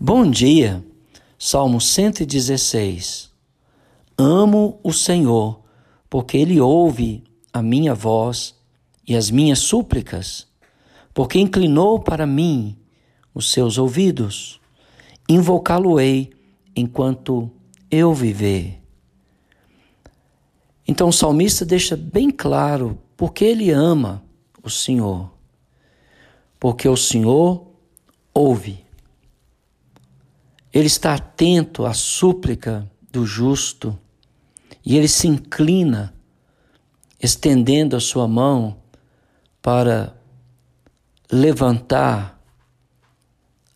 Bom dia, Salmo 116. Amo o Senhor, porque Ele ouve a minha voz e as minhas súplicas, porque inclinou para mim os seus ouvidos. Invocá-lo-ei enquanto eu viver. Então o salmista deixa bem claro porque ele ama o Senhor. Porque o Senhor ouve. Ele está atento à súplica do justo e ele se inclina, estendendo a sua mão para levantar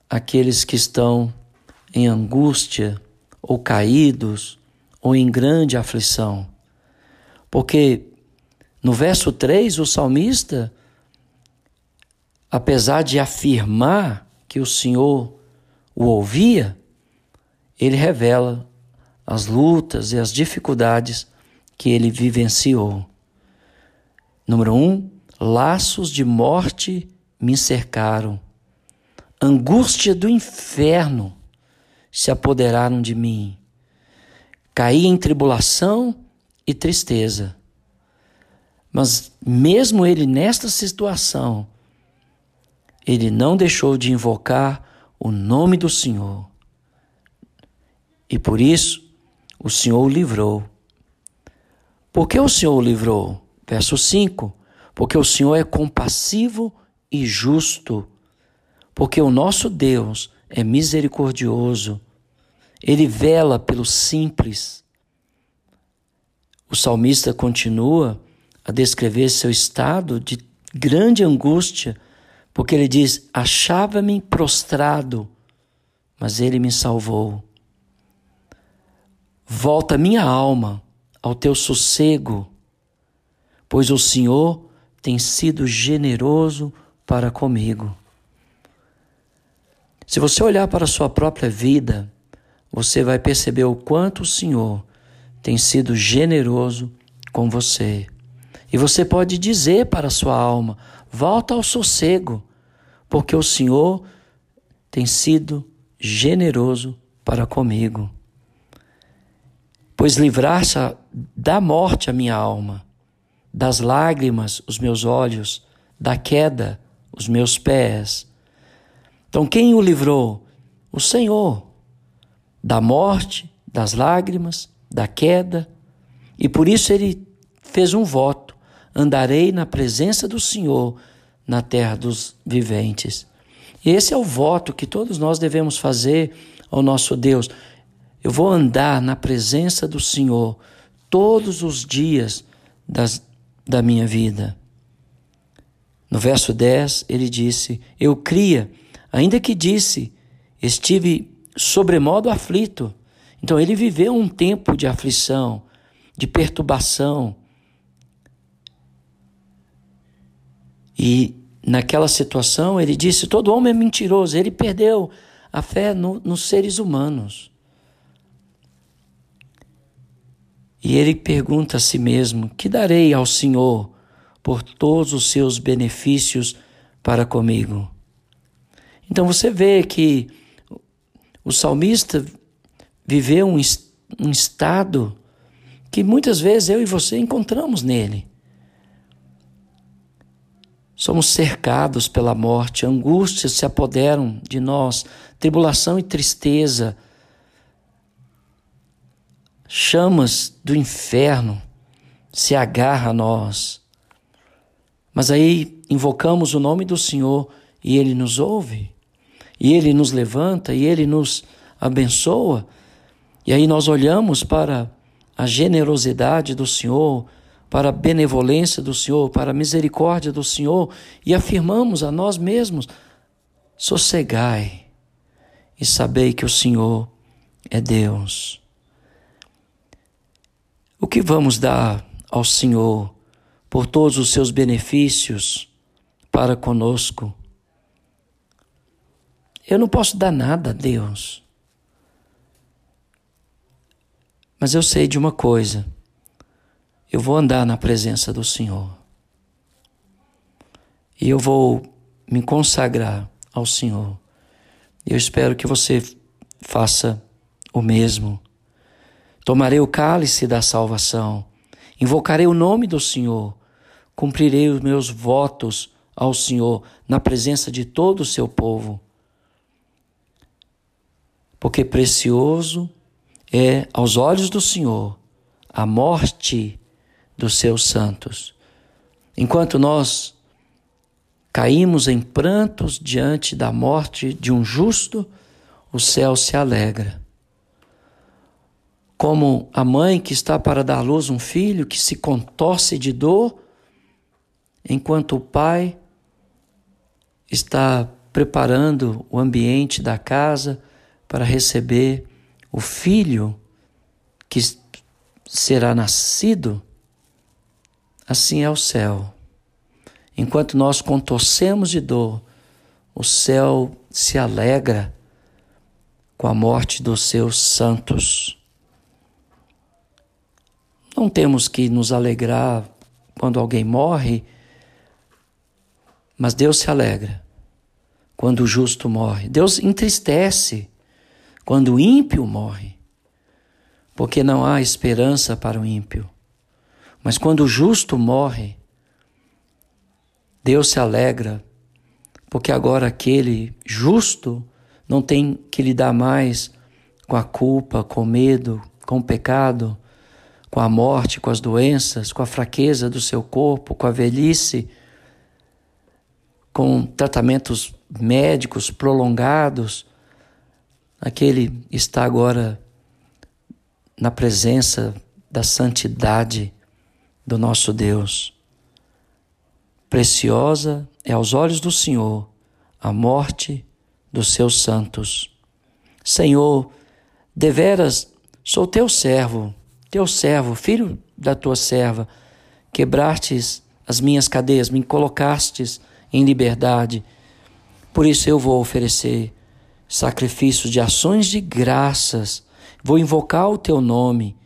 aqueles que estão em angústia ou caídos ou em grande aflição. Porque no verso 3, o salmista, apesar de afirmar que o Senhor o ouvia, ele revela as lutas e as dificuldades que ele vivenciou. Número um, laços de morte me cercaram, angústia do inferno se apoderaram de mim. Caí em tribulação e tristeza. Mas mesmo ele nesta situação, ele não deixou de invocar o nome do Senhor. E por isso o Senhor o livrou. Por que o Senhor o livrou? Verso 5: Porque o Senhor é compassivo e justo, porque o nosso Deus é misericordioso, ele vela pelo simples. O salmista continua a descrever seu estado de grande angústia, porque ele diz: Achava-me prostrado, mas ele me salvou. Volta minha alma ao teu sossego, pois o Senhor tem sido generoso para comigo. Se você olhar para a sua própria vida, você vai perceber o quanto o Senhor tem sido generoso com você. E você pode dizer para a sua alma: volta ao sossego, porque o Senhor tem sido generoso para comigo pois livraste da morte a minha alma, das lágrimas os meus olhos, da queda os meus pés. Então, quem o livrou? O Senhor. Da morte, das lágrimas, da queda. E por isso ele fez um voto: andarei na presença do Senhor na terra dos viventes. E esse é o voto que todos nós devemos fazer ao nosso Deus. Eu vou andar na presença do Senhor todos os dias das, da minha vida. No verso 10, ele disse: Eu cria, ainda que disse, estive sobremodo aflito. Então ele viveu um tempo de aflição, de perturbação. E naquela situação ele disse: todo homem é mentiroso. Ele perdeu a fé no, nos seres humanos. E ele pergunta a si mesmo: Que darei ao Senhor por todos os seus benefícios para comigo? Então você vê que o salmista viveu um, um estado que muitas vezes eu e você encontramos nele. Somos cercados pela morte, angústias se apoderam de nós, tribulação e tristeza chamas do inferno se agarra a nós. Mas aí invocamos o nome do Senhor e Ele nos ouve, e Ele nos levanta, e Ele nos abençoa. E aí nós olhamos para a generosidade do Senhor, para a benevolência do Senhor, para a misericórdia do Senhor e afirmamos a nós mesmos: sossegai e sabei que o Senhor é Deus. O que vamos dar ao Senhor por todos os seus benefícios para conosco? Eu não posso dar nada a Deus. Mas eu sei de uma coisa: eu vou andar na presença do Senhor. E eu vou me consagrar ao Senhor. Eu espero que você faça o mesmo. Tomarei o cálice da salvação, invocarei o nome do Senhor, cumprirei os meus votos ao Senhor na presença de todo o seu povo. Porque precioso é aos olhos do Senhor a morte dos seus santos. Enquanto nós caímos em prantos diante da morte de um justo, o céu se alegra. Como a mãe que está para dar luz um filho que se contorce de dor, enquanto o pai está preparando o ambiente da casa para receber o filho que será nascido, assim é o céu. Enquanto nós contorcemos de dor, o céu se alegra com a morte dos seus santos. Não temos que nos alegrar quando alguém morre, mas Deus se alegra quando o justo morre. Deus entristece quando o ímpio morre, porque não há esperança para o ímpio. Mas quando o justo morre, Deus se alegra, porque agora aquele justo não tem que lidar mais com a culpa, com o medo, com o pecado, com a morte, com as doenças, com a fraqueza do seu corpo, com a velhice, com tratamentos médicos prolongados. Aquele está agora na presença da santidade do nosso Deus. Preciosa é aos olhos do Senhor a morte dos seus santos. Senhor, deveras sou teu servo, teu servo, filho da tua serva, quebrastes as minhas cadeias, me colocastes em liberdade. Por isso eu vou oferecer sacrifícios de ações de graças, vou invocar o teu nome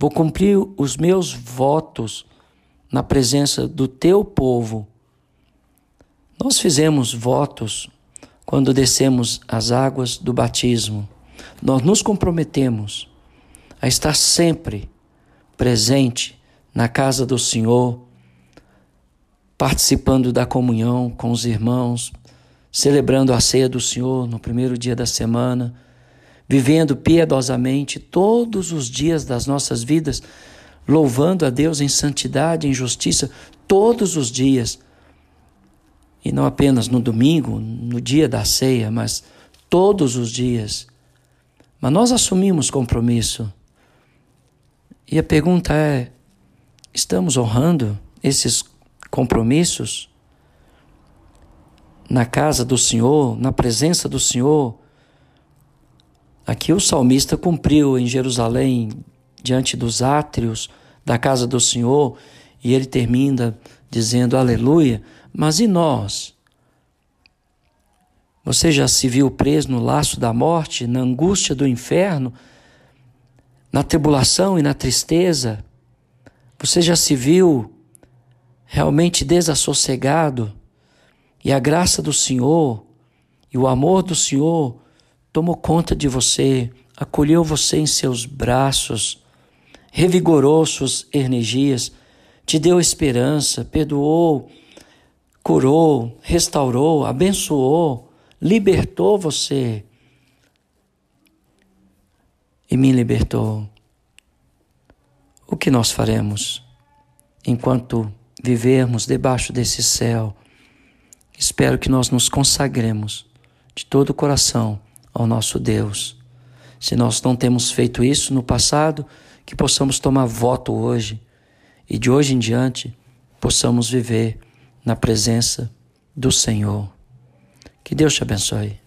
Vou cumprir os meus votos na presença do teu povo. Nós fizemos votos quando descemos as águas do batismo. Nós nos comprometemos a estar sempre presente na casa do Senhor, participando da comunhão com os irmãos, celebrando a ceia do Senhor no primeiro dia da semana vivendo piedosamente todos os dias das nossas vidas, louvando a Deus em santidade, em justiça, todos os dias. E não apenas no domingo, no dia da ceia, mas todos os dias. Mas nós assumimos compromisso. E a pergunta é: estamos honrando esses compromissos? Na casa do Senhor, na presença do Senhor, Aqui o salmista cumpriu em Jerusalém, diante dos átrios da casa do Senhor, e ele termina dizendo aleluia. Mas e nós? Você já se viu preso no laço da morte, na angústia do inferno, na tribulação e na tristeza? Você já se viu realmente desassossegado? E a graça do Senhor e o amor do Senhor tomou conta de você, acolheu você em seus braços, revigorou suas energias, te deu esperança, perdoou, curou, restaurou, abençoou, libertou você e me libertou. O que nós faremos enquanto vivermos debaixo desse céu? Espero que nós nos consagremos de todo o coração ao nosso Deus. Se nós não temos feito isso no passado, que possamos tomar voto hoje e de hoje em diante possamos viver na presença do Senhor. Que Deus te abençoe.